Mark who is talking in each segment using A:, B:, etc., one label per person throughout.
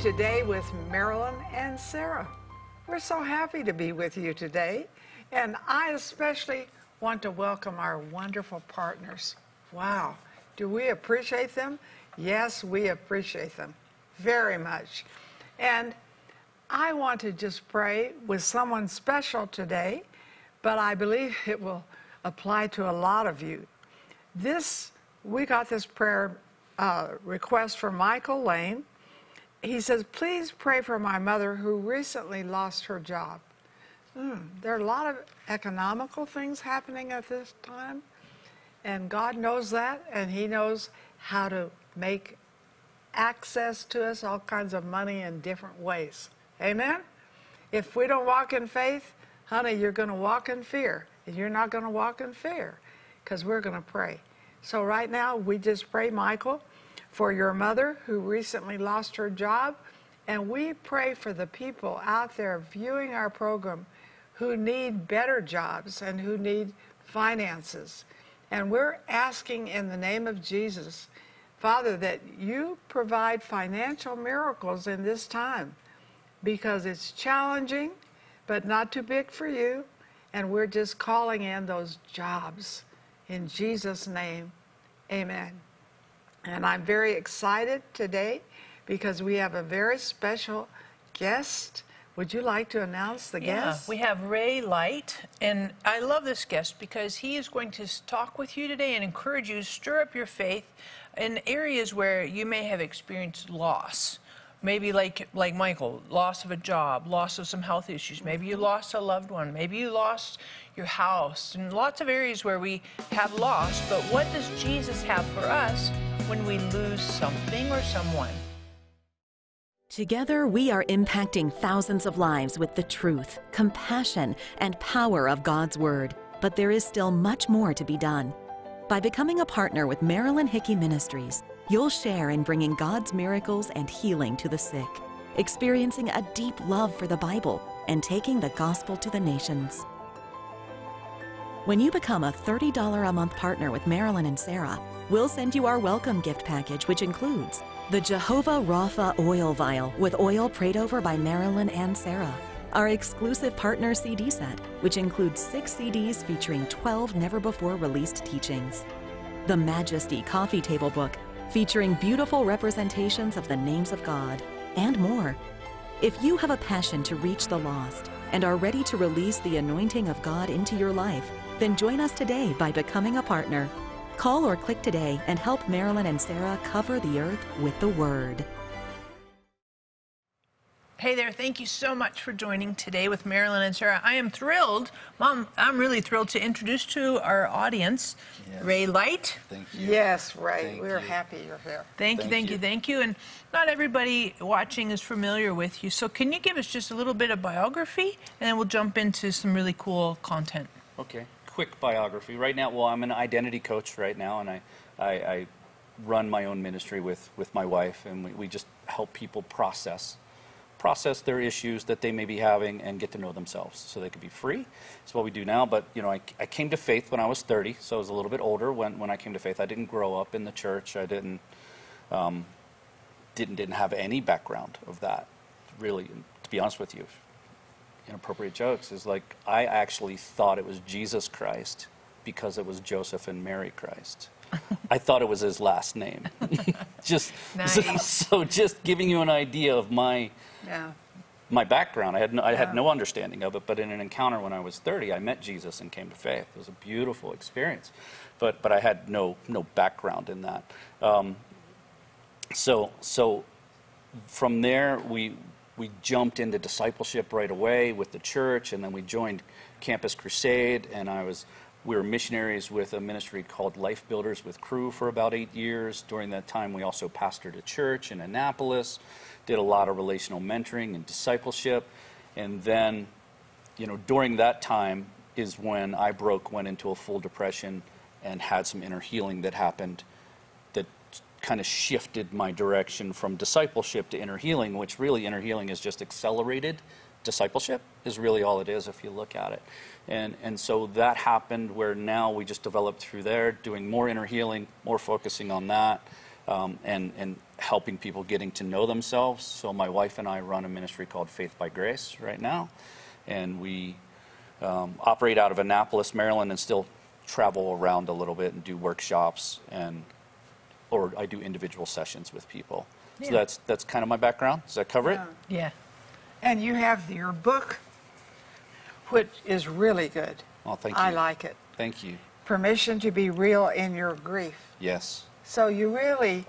A: Today with Marilyn and Sarah. We're so happy to be with you today, and I especially want to welcome our wonderful partners. Wow, do we appreciate them? Yes, we appreciate them very much. And I want to just pray with someone special today, but I believe it will apply to a lot of you. This, we got this prayer uh, request from Michael Lane. He says, Please pray for my mother who recently lost her job. Hmm, there are a lot of economical things happening at this time, and God knows that, and He knows how to make access to us all kinds of money in different ways. Amen? If we don't walk in faith, honey, you're going to walk in fear. And you're not going to walk in fear because we're going to pray. So, right now, we just pray, Michael, for your mother who recently lost her job. And we pray for the people out there viewing our program who need better jobs and who need finances. And we're asking in the name of Jesus, Father, that you provide financial miracles in this time because it's challenging, but not too big for you. And we're just calling in those jobs. In Jesus' name, amen. And I'm very excited today because we have a very special guest. Would you like to announce the
B: Yeah,
A: guest?
B: we have Ray Leight, and I love this guest because he is going to talk with you today and encourage you to stir up your faith in areas where you may have experienced loss. Maybe like like Michael, loss of a job, loss of some health issues. Maybe you lost a loved one. Maybe you lost your house, and lots of areas where we have lost. But what does Jesus have for us when we lose something or someone?
C: Together, we are impacting thousands of lives with the truth, compassion, and power of God's Word. But there is still much more to be done. By becoming a partner with Marilyn Hickey Ministries, you'll share in bringing God's miracles and healing to the sick, experiencing a deep love for the Bible, and taking the gospel to the nations. When you become a $30 a month partner with Marilyn and Sarah, we'll send you our welcome gift package, which includes the Jehovah Rapha oil vial with oil prayed over by Marilyn and Sarah, our exclusive partner CD set, which includes six CDs featuring 12 never before released teachings, the Majesty coffee table book featuring beautiful representations of the names of God, and more. If you have a passion to reach the lost and are ready to release the anointing of God into your life, then join us today by becoming a partner. Call or click today and help Marilyn and Sarah cover the earth with the Word.
B: Hey there, thank you so much for joining today with Marilyn and Sarah. I am thrilled, Mom, I'm really thrilled to introduce to our audience Ray Leight.
D: Thank you.
A: Yes, Ray.
D: Thank
A: We're
D: you.
A: happy you're here.
B: Thank you,
D: Thank
B: thank you,
D: you.
B: thank you. And not everybody watching is familiar with you. So, can you give us just a little bit of biography and then we'll jump into some really cool content?
D: Okay, quick biography. Right now, well, I'm an identity coach right now, and I, I, I run my own ministry with, with my wife, and we, we just help people process process their issues that they may be having and get to know themselves so they could be free. That's what we do now. But, you know, I, I came to faith when I was 30, so I was a little bit older when, when I came to faith. I didn't grow up in the church. I didn't, um, didn't, didn't have any background of that, really, to be honest with you. inappropriate jokes is like I actually thought it was Jesus Christ because it was Joseph and Mary Christ. I thought it was his last name. just so,
B: Nice.
D: so just giving you an idea of my
A: Yeah.
D: my background. I had no, I
A: Yeah.
D: had no understanding of it, but in an encounter when I was 30, I met Jesus and came to faith. It was a beautiful experience, but but I had no no background in that. Um, so so from there we we jumped into discipleship right away with the church, and then we joined Campus Crusade, and I was we were missionaries with a ministry called Life Builders with Cru for about eight years. During that time, we also pastored a church in Annapolis, did a lot of relational mentoring and discipleship, and then, you know, during that time is when I broke, went into a full depression, and had some inner healing that happened that kind of shifted my direction from discipleship to inner healing, which really inner healing is just accelerated discipleship is really all it is if you look at it. And and so that happened where now we just developed through there, doing more inner healing, more focusing on that. Um, and, and helping people getting to know themselves. So my wife and I run a ministry called Faith by Grace right now, and we um, operate out of Annapolis, Maryland, and still travel around a little bit and do workshops and or I do individual sessions with people. So that's that's kind of my background. Does that cover it?
B: Yeah.
A: And you have your book, which is really good.
D: Well, thank you.
A: I like it.
D: Thank you.
A: Permission to be real in your grief.
D: Yes.
A: So you really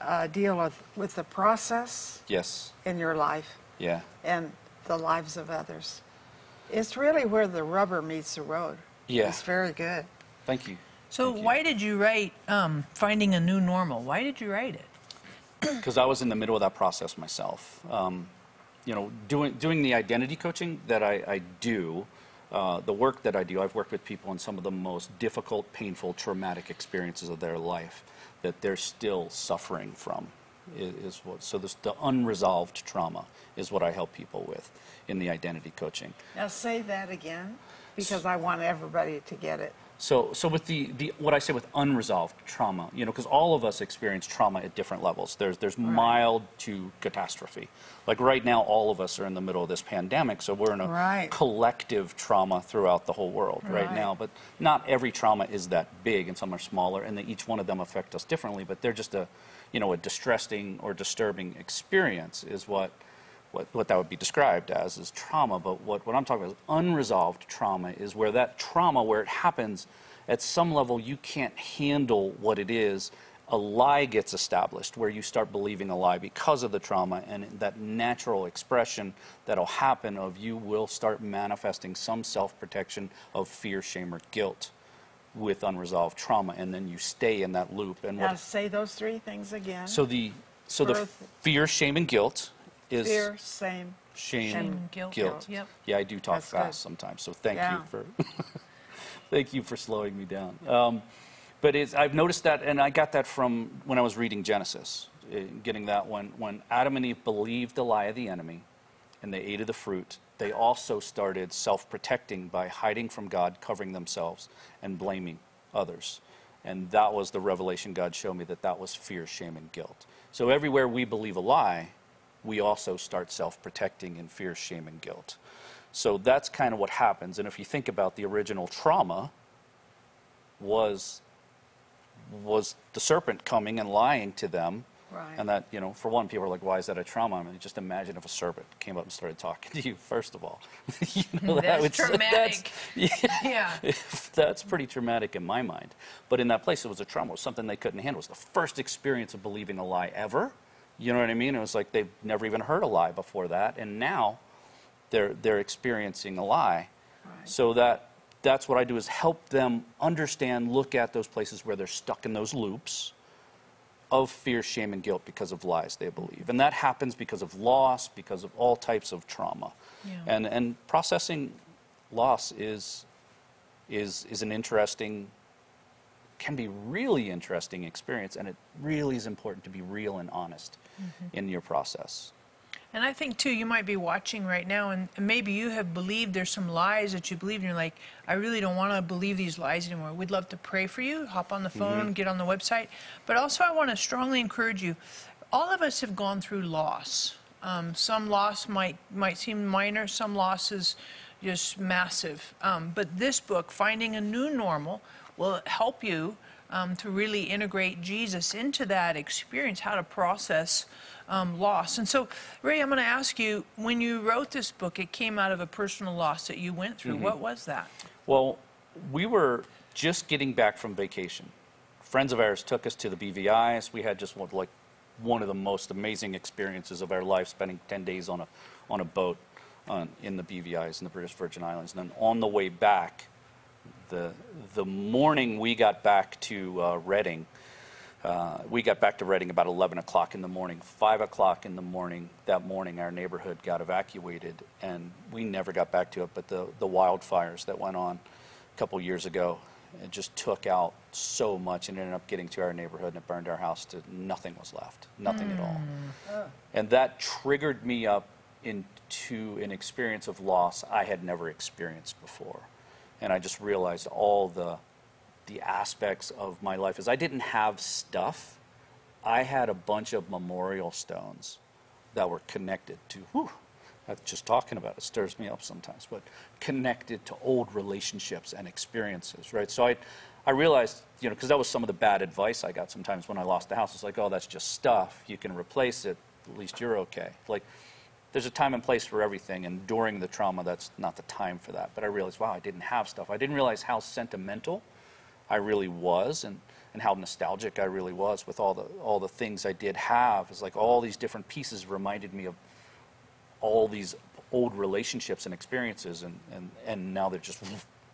A: uh, deal with, with the process
D: Yes.
A: in your life
D: Yeah.
A: and the lives of others. It's really where the rubber meets the road.
D: Yeah.
A: It's very good.
D: Thank you.
B: So
D: Thank you.
B: why did you write um, Finding a New Normal? Why did you write it?
D: because I was in the middle of that process myself. Um, you know, doing doing the identity coaching that I, I do, uh, the work that I do, I've worked with people in some of the most difficult, painful, traumatic experiences of their life that they're still suffering from. Is, is what so this the unresolved trauma is what I help people with in the identity coaching.
A: Now say that again because I want everybody to get it.
D: So, so with the, the what I say with unresolved trauma, you know, because all of us experience trauma at different levels. There's there's mild to catastrophe. Like right now, all of us are in the middle of this pandemic, so we're in a
A: Right.
D: collective trauma throughout the whole world right,
A: Right.
D: now. But not every trauma is that big, and some are smaller, and they, each one of them affect us differently. But they're just a, you know, a distressing or disturbing experience is what what, what that would be described as is trauma. But what, what I'm talking about is unresolved trauma is where that trauma, where it happens, at some level you can't handle what it is. A lie gets established where you start believing a lie because of the trauma, and that natural expression that'll happen of you will start manifesting some self protection of fear, shame, or guilt with unresolved trauma, and then you stay in that loop. And
A: Now
D: what,
A: say those three things again.
D: so the so the fear, shame, and guilt is
A: Fear, same.
D: shame,
B: Shame, guilt. Yep.
D: Yeah, I do talk
A: That's good.
D: fast sometimes, so thank
A: Yeah.
D: you for thank you for slowing me down. Um, but it's, I've noticed that, and I got that from when I was reading Genesis, eh, getting that when when Adam and Eve believed the lie of the enemy, and they ate of the fruit. They also started self-protecting by hiding from God, covering themselves, and blaming others. And that was the revelation God showed me that that was fear, shame, and guilt. So everywhere we believe a lie, we also start self protecting in fear, shame, and guilt. So that's kind of what happens. And if you think about the original trauma, was was the serpent coming and lying to them.
A: Right.
D: And that, you know, for one, people are like, why is that a trauma? I mean, just imagine if a serpent came up and started talking to you, first of all. you know,
B: That's
D: would-
B: traumatic.
D: That's, yeah,
B: Yeah.
D: that's pretty traumatic in my mind. But in that place, it was a trauma. It was something they couldn't handle. It was the first experience of believing a lie ever. You know what I mean? It was like they've never even heard a lie before that, and now they're they're experiencing a lie. So that that's what I do is help them understand, look at those places where they're stuck in those loops of fear, shame, and guilt because of lies they believe. And that happens because of loss, because of all types of trauma.
B: Yeah.
D: And, and processing loss is, is, is an interesting, can be really interesting experience. And it really is important to be real and honest in your process.
B: And I think too, you might be watching right now, and maybe you have believed there's some lies that you believe, and you're like, I really don't want to believe these lies anymore. We'd love to pray for you. Hop on the phone, get on the website. But also, I want to strongly encourage you. All of us have gone through loss. Um, some loss might might seem minor. Some loss is just massive. Um, but this book, Finding a New Normal, will help you um, to really integrate Jesus into that experience, how to process um, loss. And so, Ray, I'm going to ask you when you wrote this book, it came out of a personal loss that you went through. What was that?
D: Well, we were just getting back from vacation. Friends of ours took us to the BVI's. We had just one, like one of the most amazing experiences of our life, spending 10 days on a, on a boat on, in the BVI's in the British Virgin Islands. And then on the way back, the, the morning we got back to uh, Redding, uh, we got back to Redding about 11 o'clock in the morning. 5 o'clock in the morning, that morning, our neighborhood got evacuated, and we never got back to it. But the, the wildfires that went on a couple years ago, it just took out so much and ended up getting to our neighborhood, and it burned our house to nothing was left, nothing at all. And that triggered me up into an experience of loss I had never experienced before. And I just realized all the, the aspects of my life is I didn't have stuff. I had a bunch of memorial stones that were connected to, whew, just talking about it stirs me up sometimes, but connected to old relationships and experiences, right? So I, I realized, you know, because that was some of the bad advice I got sometimes when I lost the house. It's like, oh, that's just stuff. You can replace it. At least you're okay. Like, there's a time and place for everything, and during the trauma, that's not the time for that. But I realized, wow, I didn't have stuff. I didn't realize how sentimental I really was, and, and how nostalgic I really was with all the all the things I did have. It's like all these different pieces reminded me of all these old relationships and experiences, and, and, and now they're just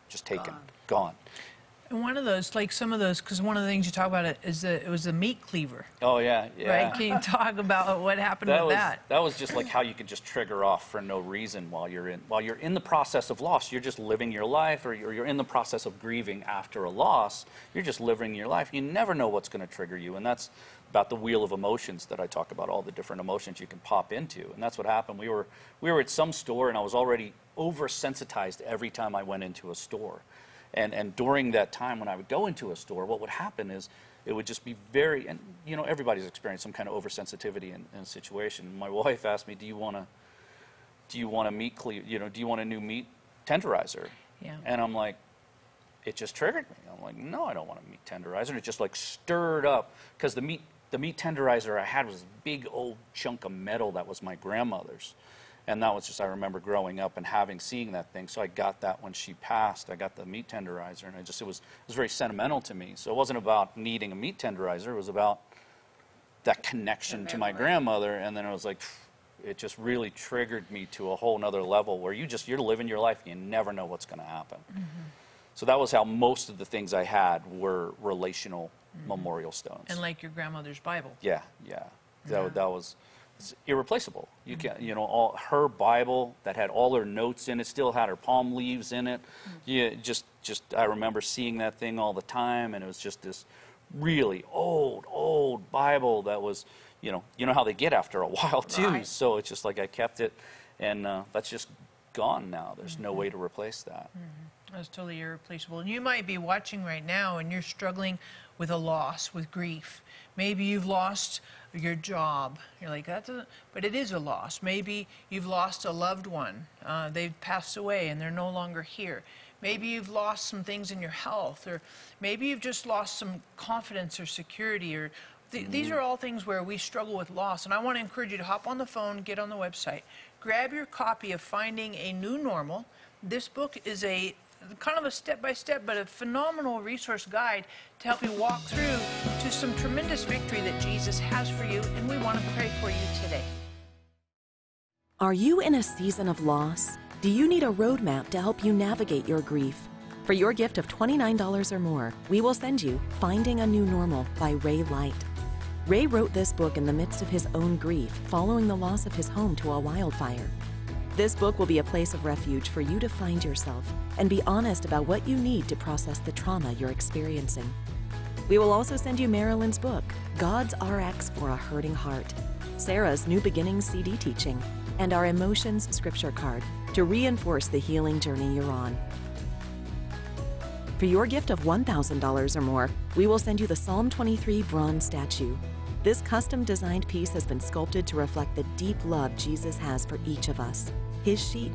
D: just taken, gone.
B: And one of those, like some of those, because one of the things you talk about it is that it was a meat cleaver,
D: Oh yeah, yeah.
B: right? Can you talk about what happened
D: that
B: with
D: was
B: that?
D: that was just like how you could just trigger off for no reason while you're in while you're in the process of loss. You're just living your life, or you're, you're in the process of grieving after a loss. You're just living your life. You never know what's going to trigger you, and that's about the wheel of emotions that I talk about. All the different emotions you can pop into, and that's what happened. We were we were at some store, and I was already oversensitized every time I went into a store. And, and during that time when I would go into a store, what would happen is it would just be very, and you know, everybody's experienced some kind of oversensitivity in, in a situation. My wife asked me, do you want to, do you want a meat cle- you know, do you want a new meat tenderizer?
B: Yeah.
D: And I'm like, it just triggered me. I'm like, no, I don't want a meat tenderizer. And it just like stirred up because the meat, the meat tenderizer I had was a big old chunk of metal that was my grandmother's. And that was just, I remember growing up and having, seeing that thing. So I got that when she passed. I got the meat tenderizer, and I just, it was, it was very sentimental to me. So it wasn't about needing a meat tenderizer, it was about that connection to my grandmother. And then it was like, it just really triggered me to a whole nother level where you just, you're living your life, and you never know what's going to happen. Mm-hmm. So that was how most of the things I had were relational mm-hmm. memorial stones.
B: And like your grandmother's Bible.
D: Yeah, yeah. That, that was it's irreplaceable. You can, you know, all her Bible that had all her notes in it, still had her palm leaves in it. Mm-hmm. Yeah, just, just I remember seeing that thing all the time, and it was just this really old, old Bible that was, you know, you know how they get after a while too.
B: Right.
D: So it's just like I kept it, and uh, that's just gone now. There's no way mm-hmm. to replace that. Mm-hmm.
B: That's totally irreplaceable. And you might be watching right now and you're struggling with a loss, with grief. Maybe you've lost your job. You're like, that doesn't, but it is a loss. Maybe you've lost a loved one. Uh, they've passed away and they're no longer here. Maybe you've lost some things in your health, or maybe you've just lost some confidence or security, or th- these are all things where we struggle with loss. And I want to encourage you to hop on the phone, get on the website, grab your copy of Finding a New Normal. This book is a kind of a step by step, but a phenomenal resource guide to help you walk through to some tremendous victory that Jesus has for you. And we want to pray for you today.
C: Are you in a season of loss? Do you need a roadmap to help you navigate your grief? For your gift of $29 or more, we will send you Finding a New Normal by Ray Leight. Ray wrote this book in the midst of his own grief following the loss of his home to a wildfire. This book will be a place of refuge for you to find yourself and be honest about what you need to process the trauma you're experiencing. We will also send you Marilyn's book, God's RX for a Hurting Heart, Sarah's New Beginnings CD teaching, and our Emotions scripture card to reinforce the healing journey you're on. For your gift of $1,000 or more, we will send you the Psalm 23 bronze statue. This custom designed piece has been sculpted to reflect the deep love Jesus has for each of us, his sheep.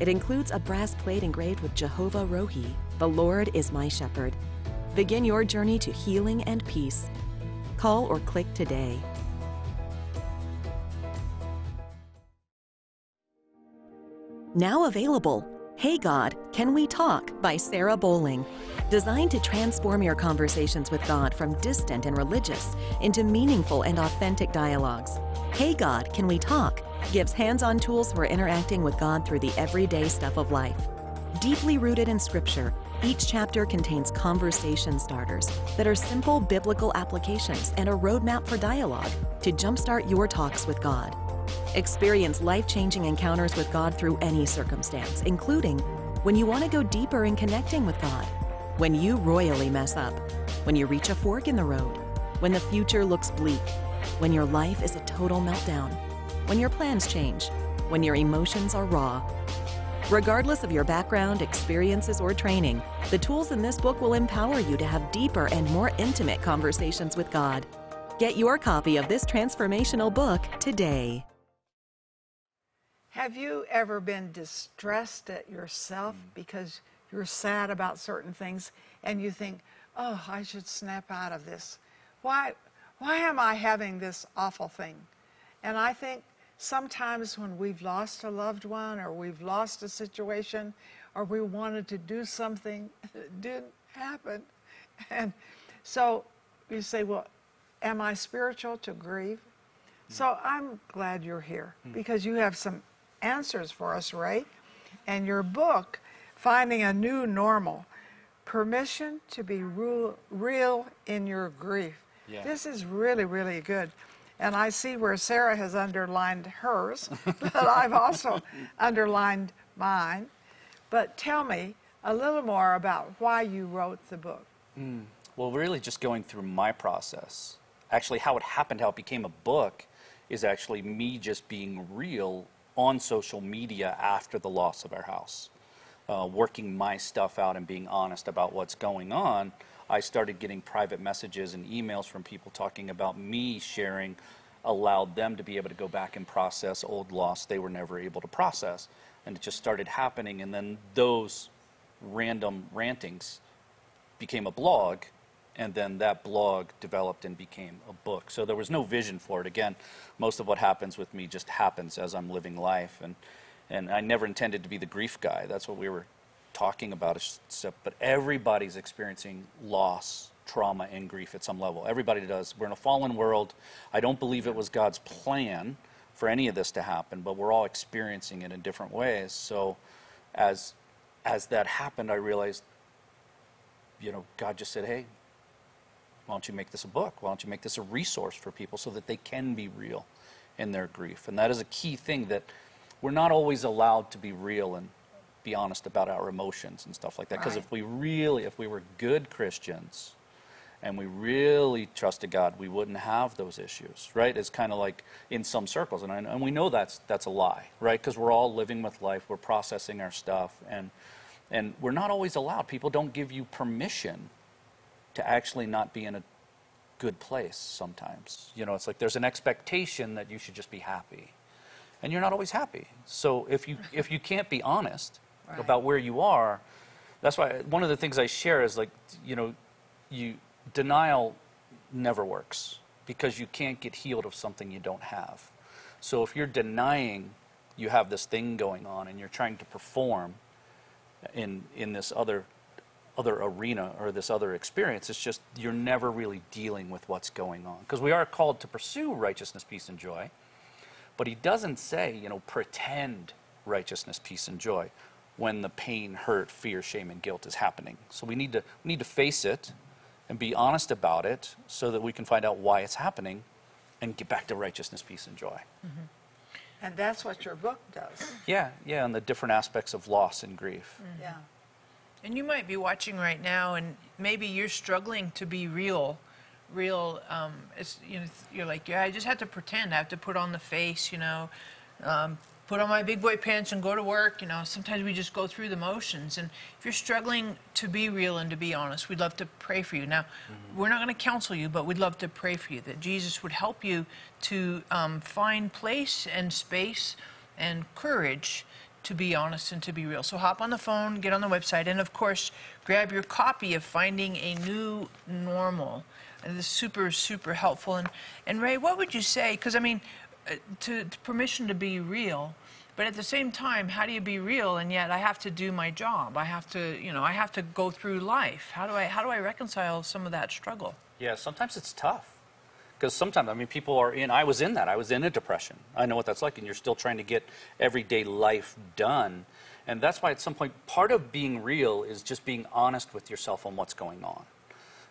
C: It includes a brass plate engraved with Jehovah Rohi, the Lord is my shepherd. Begin your journey to healing and peace. Call or click today. Now available Hey God, Can We Talk by Sarah Bowling. Designed to transform your conversations with God from distant and religious into meaningful and authentic dialogues. Hey God, Can We Talk gives hands on tools for interacting with God through the everyday stuff of life. Deeply rooted in Scripture, each chapter contains conversation starters that are simple biblical applications and a roadmap for dialogue to jumpstart your talks with God. Experience life changing encounters with God through any circumstance, including when you want to go deeper in connecting with God, when you royally mess up, when you reach a fork in the road, when the future looks bleak, when your life is a total meltdown, when your plans change, when your emotions are raw. Regardless of your background, experiences, or training, the tools in this book will empower you to have deeper and more intimate conversations with God. Get your copy of this transformational book today.
A: Have you ever been distressed at yourself mm. because you're sad about certain things and you think, oh, I should snap out of this? Why, why am I having this awful thing? And I think sometimes when we've lost a loved one or we've lost a situation or we wanted to do something that didn't happen. And so you say, well, am I spiritual to grieve? So mm. I'm glad you're here mm. because you have some answers for us, Ray. And your book, Finding a New Normal Permission to be Ru- Real in Your Grief.
D: Yeah.
A: This is really, really good. And I see where Sarah has underlined hers, but I've also underlined mine. But tell me a little more about why you wrote the book. Hmm.
D: Well, really just going through my process. Actually, how it happened, how it became a book, is actually me just being real on social media after the loss of our house. Uh, working my stuff out and being honest about what's going on, I started getting private messages and emails from people talking about me sharing allowed them to be able to go back and process old loss they were never able to process. And it just started happening. And then those random rantings became a blog, and then that blog developed and became a book. So there was no vision for it. Again, most of what happens with me just happens as I'm living life, and and I never intended to be the grief guy. That's what we were talking about. But everybody's experiencing loss, trauma, and grief at some level. Everybody does. We're in a fallen world. I don't believe it was God's plan for any of this to happen, but we're all experiencing it in different ways. So, as as that happened, I realized you know, God just said, hey, why don't you make this a book? Why don't you make this a resource for people so that they can be real in their grief? And that is a key thing that we're not always allowed to be real and be honest about our emotions and stuff like that. Because
A: Right.
D: if we really, if we were good Christians and we really trusted God, we wouldn't have those issues, right? It's kind of like in some circles, and, I, and we know that's that's a lie, right? Because we're all living with life, we're processing our stuff, and and we're not always allowed. People don't give you permission to actually not be in a good place sometimes. You know, it's like there's an expectation that you should just be happy. And you're not always happy. So if you if you can't be honest
A: Right.
D: about where you are, that's why one of the things I share is like, you know, you denial never works because you can't get healed of something you don't have. So if you're denying you have this thing going on and you're trying to perform in in this other other arena or this other experience. It's just you're never really dealing with what's going on. Because we are called to pursue righteousness peace and joy. But he doesn't say you know pretend righteousness peace and joy when the pain hurt fear shame and guilt is happening. So we need to we need to face it and be honest about it so that we can find out why it's happening and get back to righteousness peace and joy. Mm-hmm.
A: And that's what your book does.
D: yeah yeah and the different aspects of loss and grief. Mm-hmm.
A: Yeah.
B: And you might be watching right now, and maybe you're struggling to be real. Real, um, it's you know, you're like, yeah, I just have to pretend. I have to put on the face, you know, um, put on my big boy pants and go to work. You know, sometimes we just go through the motions. And if you're struggling to be real and to be honest, we'd love to pray for you. Now, we're not going to counsel you, but we'd love to pray for you that Jesus would help you to um, find place and space and courage to be honest and to be real. So hop on the phone, get on the website, and of course, grab your copy of Finding a New Normal. And this is super, super helpful. And, and Ray, what would you say? Because, I mean, uh, to, to permission to be real, but at the same time, how do you be real and yet I have to do my job? I have to, you know, I have to go through life. How do I, how do I reconcile some of that struggle?
D: Yeah, sometimes it's tough. Because sometimes, I mean, people are in, I was in that. I was in a depression. I know what that's like. And you're still trying to get everyday life done. And that's why at some point, part of being real is just being honest with yourself on what's going on.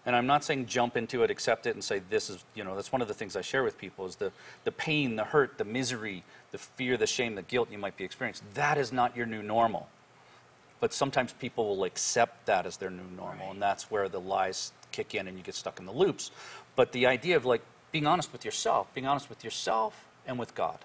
D: And I'm not saying jump into it, accept it, and say, this is, you know, that's one of the things I share with people is the, the pain, the hurt, the misery, the fear, the shame, the guilt you might be experiencing. That is not your new normal. But sometimes people will accept that as their new normal, and that's where the lies kick in and you get stuck in the loops. But the idea of like being honest with yourself, being honest with yourself and with God,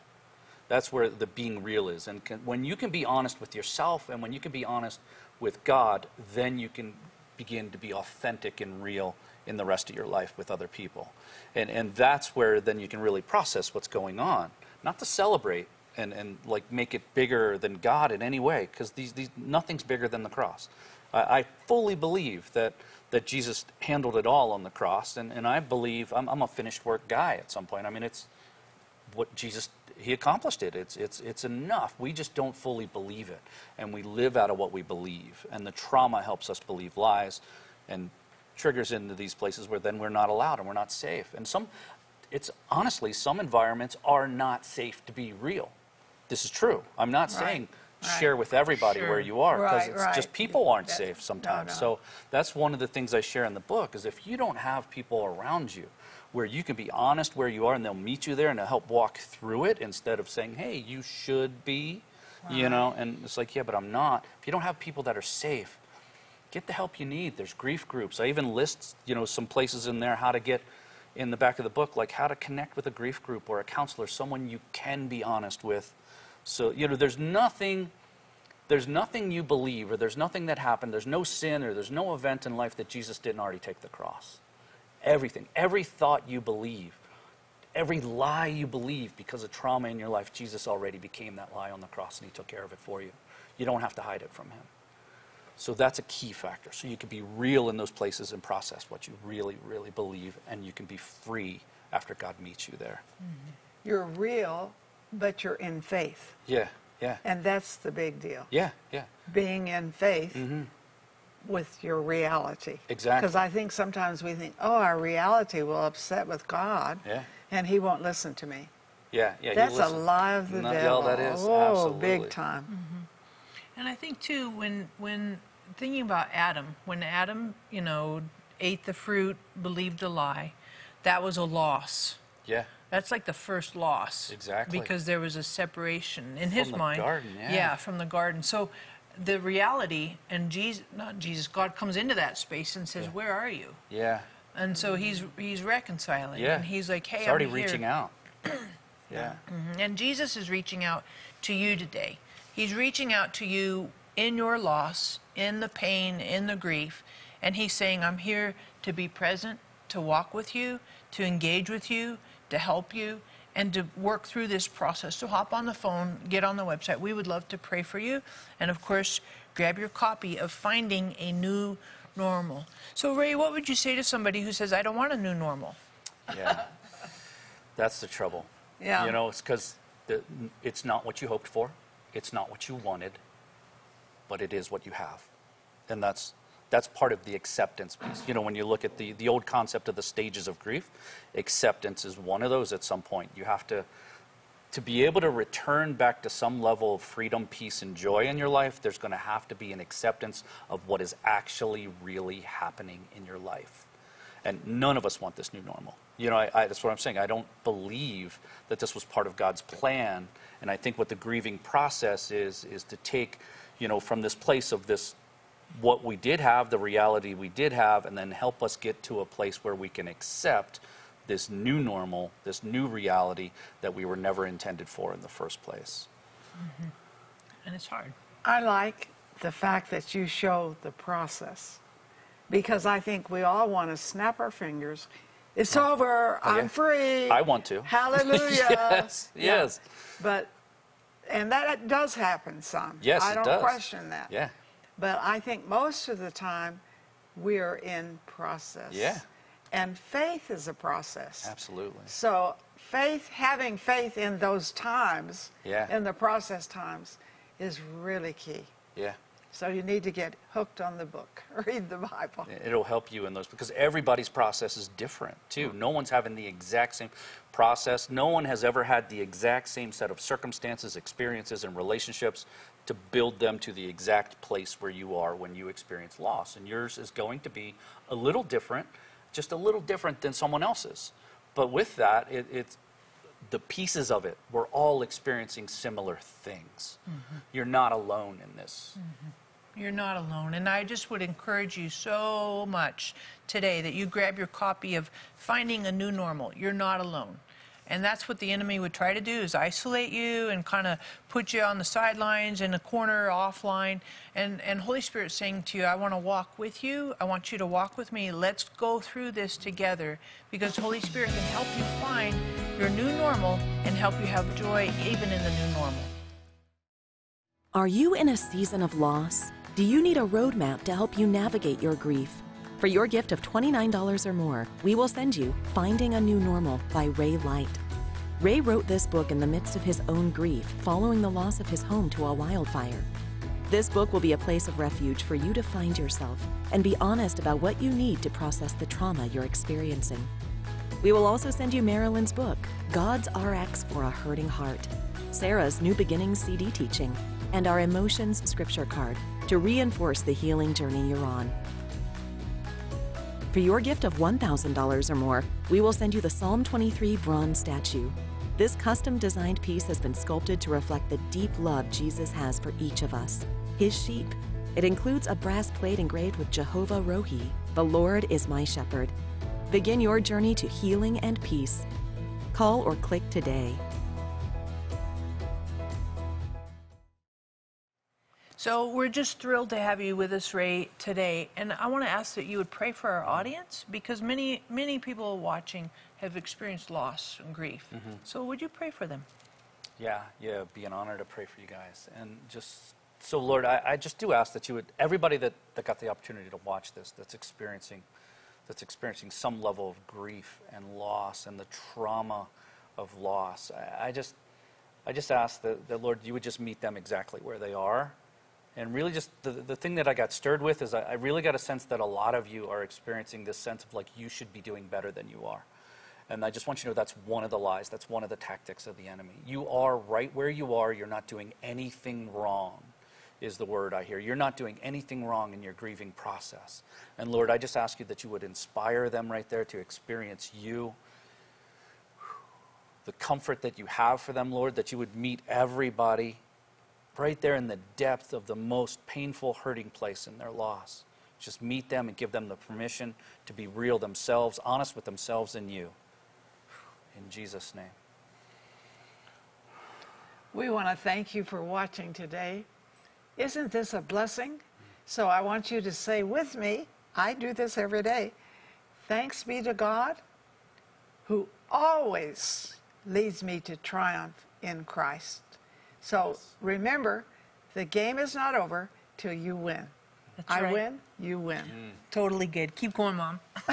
D: that's where the being real is. And can, when you can be honest with yourself and when you can be honest with God, then you can begin to be authentic and real in the rest of your life with other people. And, and that's where then you can really process what's going on. Not to celebrate and, and like make it bigger than God in any way, because these, these, nothing's bigger than the cross. I, I fully believe that, that Jesus handled it all on the cross, and, and I believe I'm, I'm a finished work guy at some point. I mean, it's what Jesus he accomplished it. It's it's it's enough. We just don't fully believe it, and we live out of what we believe. And the trauma helps us believe lies, and triggers into these places where then we're not allowed and we're not safe. And some, it's honestly some environments are not safe to be real. This is true. I'm not
A: Right,
D: saying
A: right.
D: share with everybody
B: Sure.
D: where you are because
A: Right,
D: it's
A: right.
D: just people aren't safe sometimes.
A: no.
D: So that's one of the things I share in the book is if you don't have people around you where you can be honest where you are and they'll meet you there and they'll help walk through it instead of saying, hey, you should be, you know, and it's like, yeah, but I'm not. If you don't have people that are safe, get the help you need. There's grief groups. I even list, you know, some places in there how to get in the back of the book, like how to connect with a grief group or a counselor, someone you can be honest with. So, you know, there's nothing there's nothing you believe or there's nothing that happened, there's no sin or there's no event in life that Jesus didn't already take the cross. Everything, every thought you believe, every lie you believe because of trauma in your life, Jesus already became that lie on the cross and he took care of it for you. You don't have to hide it from him. So that's a key factor. So you can be real in those places and process what you really, really believe, and you can be free after God meets you there. Mm-hmm.
A: You're real, but you're in faith.
D: Yeah, yeah,
A: And that's the big deal.
D: yeah, yeah.
A: Being in faith with your reality.
D: Mm-hmm. Exactly.
A: Because I think sometimes we think, oh, our reality will upset with God
D: Yeah.
A: and he won't listen to me.
D: Yeah, yeah.
A: That's a lie of the
D: No, yeah,
A: devil.
D: that is,
A: Oh,
D: absolutely.
A: big time.
B: And I think too, when when thinking about Adam, when Adam, you know, ate the fruit, believed a lie, that was a loss.
D: Yeah,
B: That's like the first loss.
D: Exactly.
B: Because there was a separation in his
D: the
B: mind.
D: garden, yeah.
B: from the garden. So the reality, and Jesus, not Jesus, God comes into that space and says,
D: Yeah.
B: "Where are you?"
D: yeah,
B: And so he's he's reconciling,
D: yeah.
B: and he's like, "Hey,
D: He's already
B: I'm here."
D: reaching out. yeah, mm-hmm.
B: And Jesus is reaching out to you today. He's reaching out to you in your loss, in the pain, in the grief. And he's saying, I'm here to be present, to walk with you, to engage with you, to help you, and to work through this process. So hop on the phone, get on the website. We would love to pray for you. And of course, grab your copy of Finding a New Normal. So, Ray, what would you say to somebody who says, I don't want a new normal?
D: yeah. That's the trouble.
A: Yeah.
D: You know, it's because it's not what you hoped for, it's not what you wanted, but it is what you have, and that's that's part of the acceptance piece. You know, when you look at the the old concept of the stages of grief, acceptance is one of those. At some point, you have to to be able to return back to some level of freedom, peace, and joy in your life, there's going to have to be an acceptance of what is actually really happening in your life. And none of us want this new normal. You know, I, I, that's what I'm saying. I don't believe that this was part of God's plan. And I think what the grieving process is, is to take, you know, from this place of this, what we did have, the reality we did have, and then help us get to a place where we can accept this new normal, this new reality that we were never intended for in the first place. Mm-hmm.
B: And it's hard.
A: I like the fact that you show the process because I think we all want to snap our fingers. It's oh, over.
D: Oh, yeah.
A: I'm free.
D: I want to.
A: Hallelujah.
D: yes,
A: Yeah.
D: yes.
A: But, and that does happen some.
D: Yes,
A: I
D: it
A: don't question that.
D: Yeah.
A: But I think most of the time we're in process.
D: Yeah.
A: And faith is a process.
D: Absolutely.
A: So faith, having faith in those times,
D: Yeah.
A: in the process times, is really key.
D: Yeah.
A: So you need to get hooked on the book, read the Bible.
D: It'll help you in those because everybody's process is different too. Mm-hmm. No one's having the exact same process. No one has ever had the exact same set of circumstances, experiences, and relationships to build them to the exact place where you are when you experience loss. And yours is going to be a little different, just a little different than someone else's. But with that, it, it's the pieces of it. We're all experiencing similar things. Mm-hmm. You're not alone in this. Mm-hmm.
B: You're not alone. And I just would encourage you so much today that you grab your copy of Finding a New Normal. You're not alone. And that's what the enemy would try to do is isolate you and kind of put you on the sidelines in a corner offline. And, and Holy Spirit saying to you, I want to walk with you. I want you to walk with me. Let's go through this together because Holy Spirit can help you find your new normal and help you have joy even in the new normal.
C: Are you in a season of loss? Do you need a roadmap to help you navigate your grief? For your gift of $29 or more, we will send you Finding a New Normal by Ray Leight. Ray wrote this book in the midst of his own grief following the loss of his home to a wildfire. This book will be a place of refuge for you to find yourself and be honest about what you need to process the trauma you're experiencing. We will also send you Marilyn's book, God's RX for a Hurting Heart, Sarah's New Beginnings CD teaching, and our Emotions scripture card to reinforce the healing journey you're on. For your gift of $1,000 or more, we will send you the Psalm 23 bronze statue. This custom designed piece has been sculpted to reflect the deep love Jesus has for each of us, his sheep. It includes a brass plate engraved with Jehovah Rohi, the Lord is my shepherd. Begin your journey to healing and peace. Call or click today.
B: So we're just thrilled to have you with us, Ray, today. And I want to ask that you would pray for our audience because many, many people watching have experienced loss and grief. Mm-hmm. So would you pray for them?
D: Yeah, yeah, it'd be an honor to pray for you guys. And just so, Lord, I, I just do ask that you would, everybody that, that got the opportunity to watch this, that's experiencing, that's experiencing some level of grief and loss and the trauma of loss, I, I just, I just ask that, that, Lord, you would just meet them exactly where they are. And really, just the, the thing that I got stirred with is I, I really got a sense that a lot of you are experiencing this sense of like you should be doing better than you are. And I just want you to know that's one of the lies, that's one of the tactics of the enemy. You are right where you are, you're not doing anything wrong, is the word I hear. You're not doing anything wrong in your grieving process. And Lord, I just ask you that you would inspire them right there to experience you, the comfort that you have for them, Lord, that you would meet everybody right there in the depth of the most painful, hurting place in their loss. Just meet them and give them the permission to be real themselves, honest with themselves and you. In Jesus' name.
A: We want to thank you for watching today. Isn't this a blessing? So I want you to say with me, I do this every day. Thanks be to God who always leads me to triumph in Christ. So remember, the game is not over till you win.
B: That's
A: I
B: right.
A: win, you win. Mm.
B: Totally good. Keep going, Mom.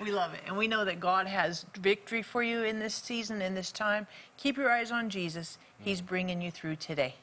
B: we love it. And we know that God has victory for you in this season, in this time. Keep your eyes on Jesus. He's mm. bringing you through today.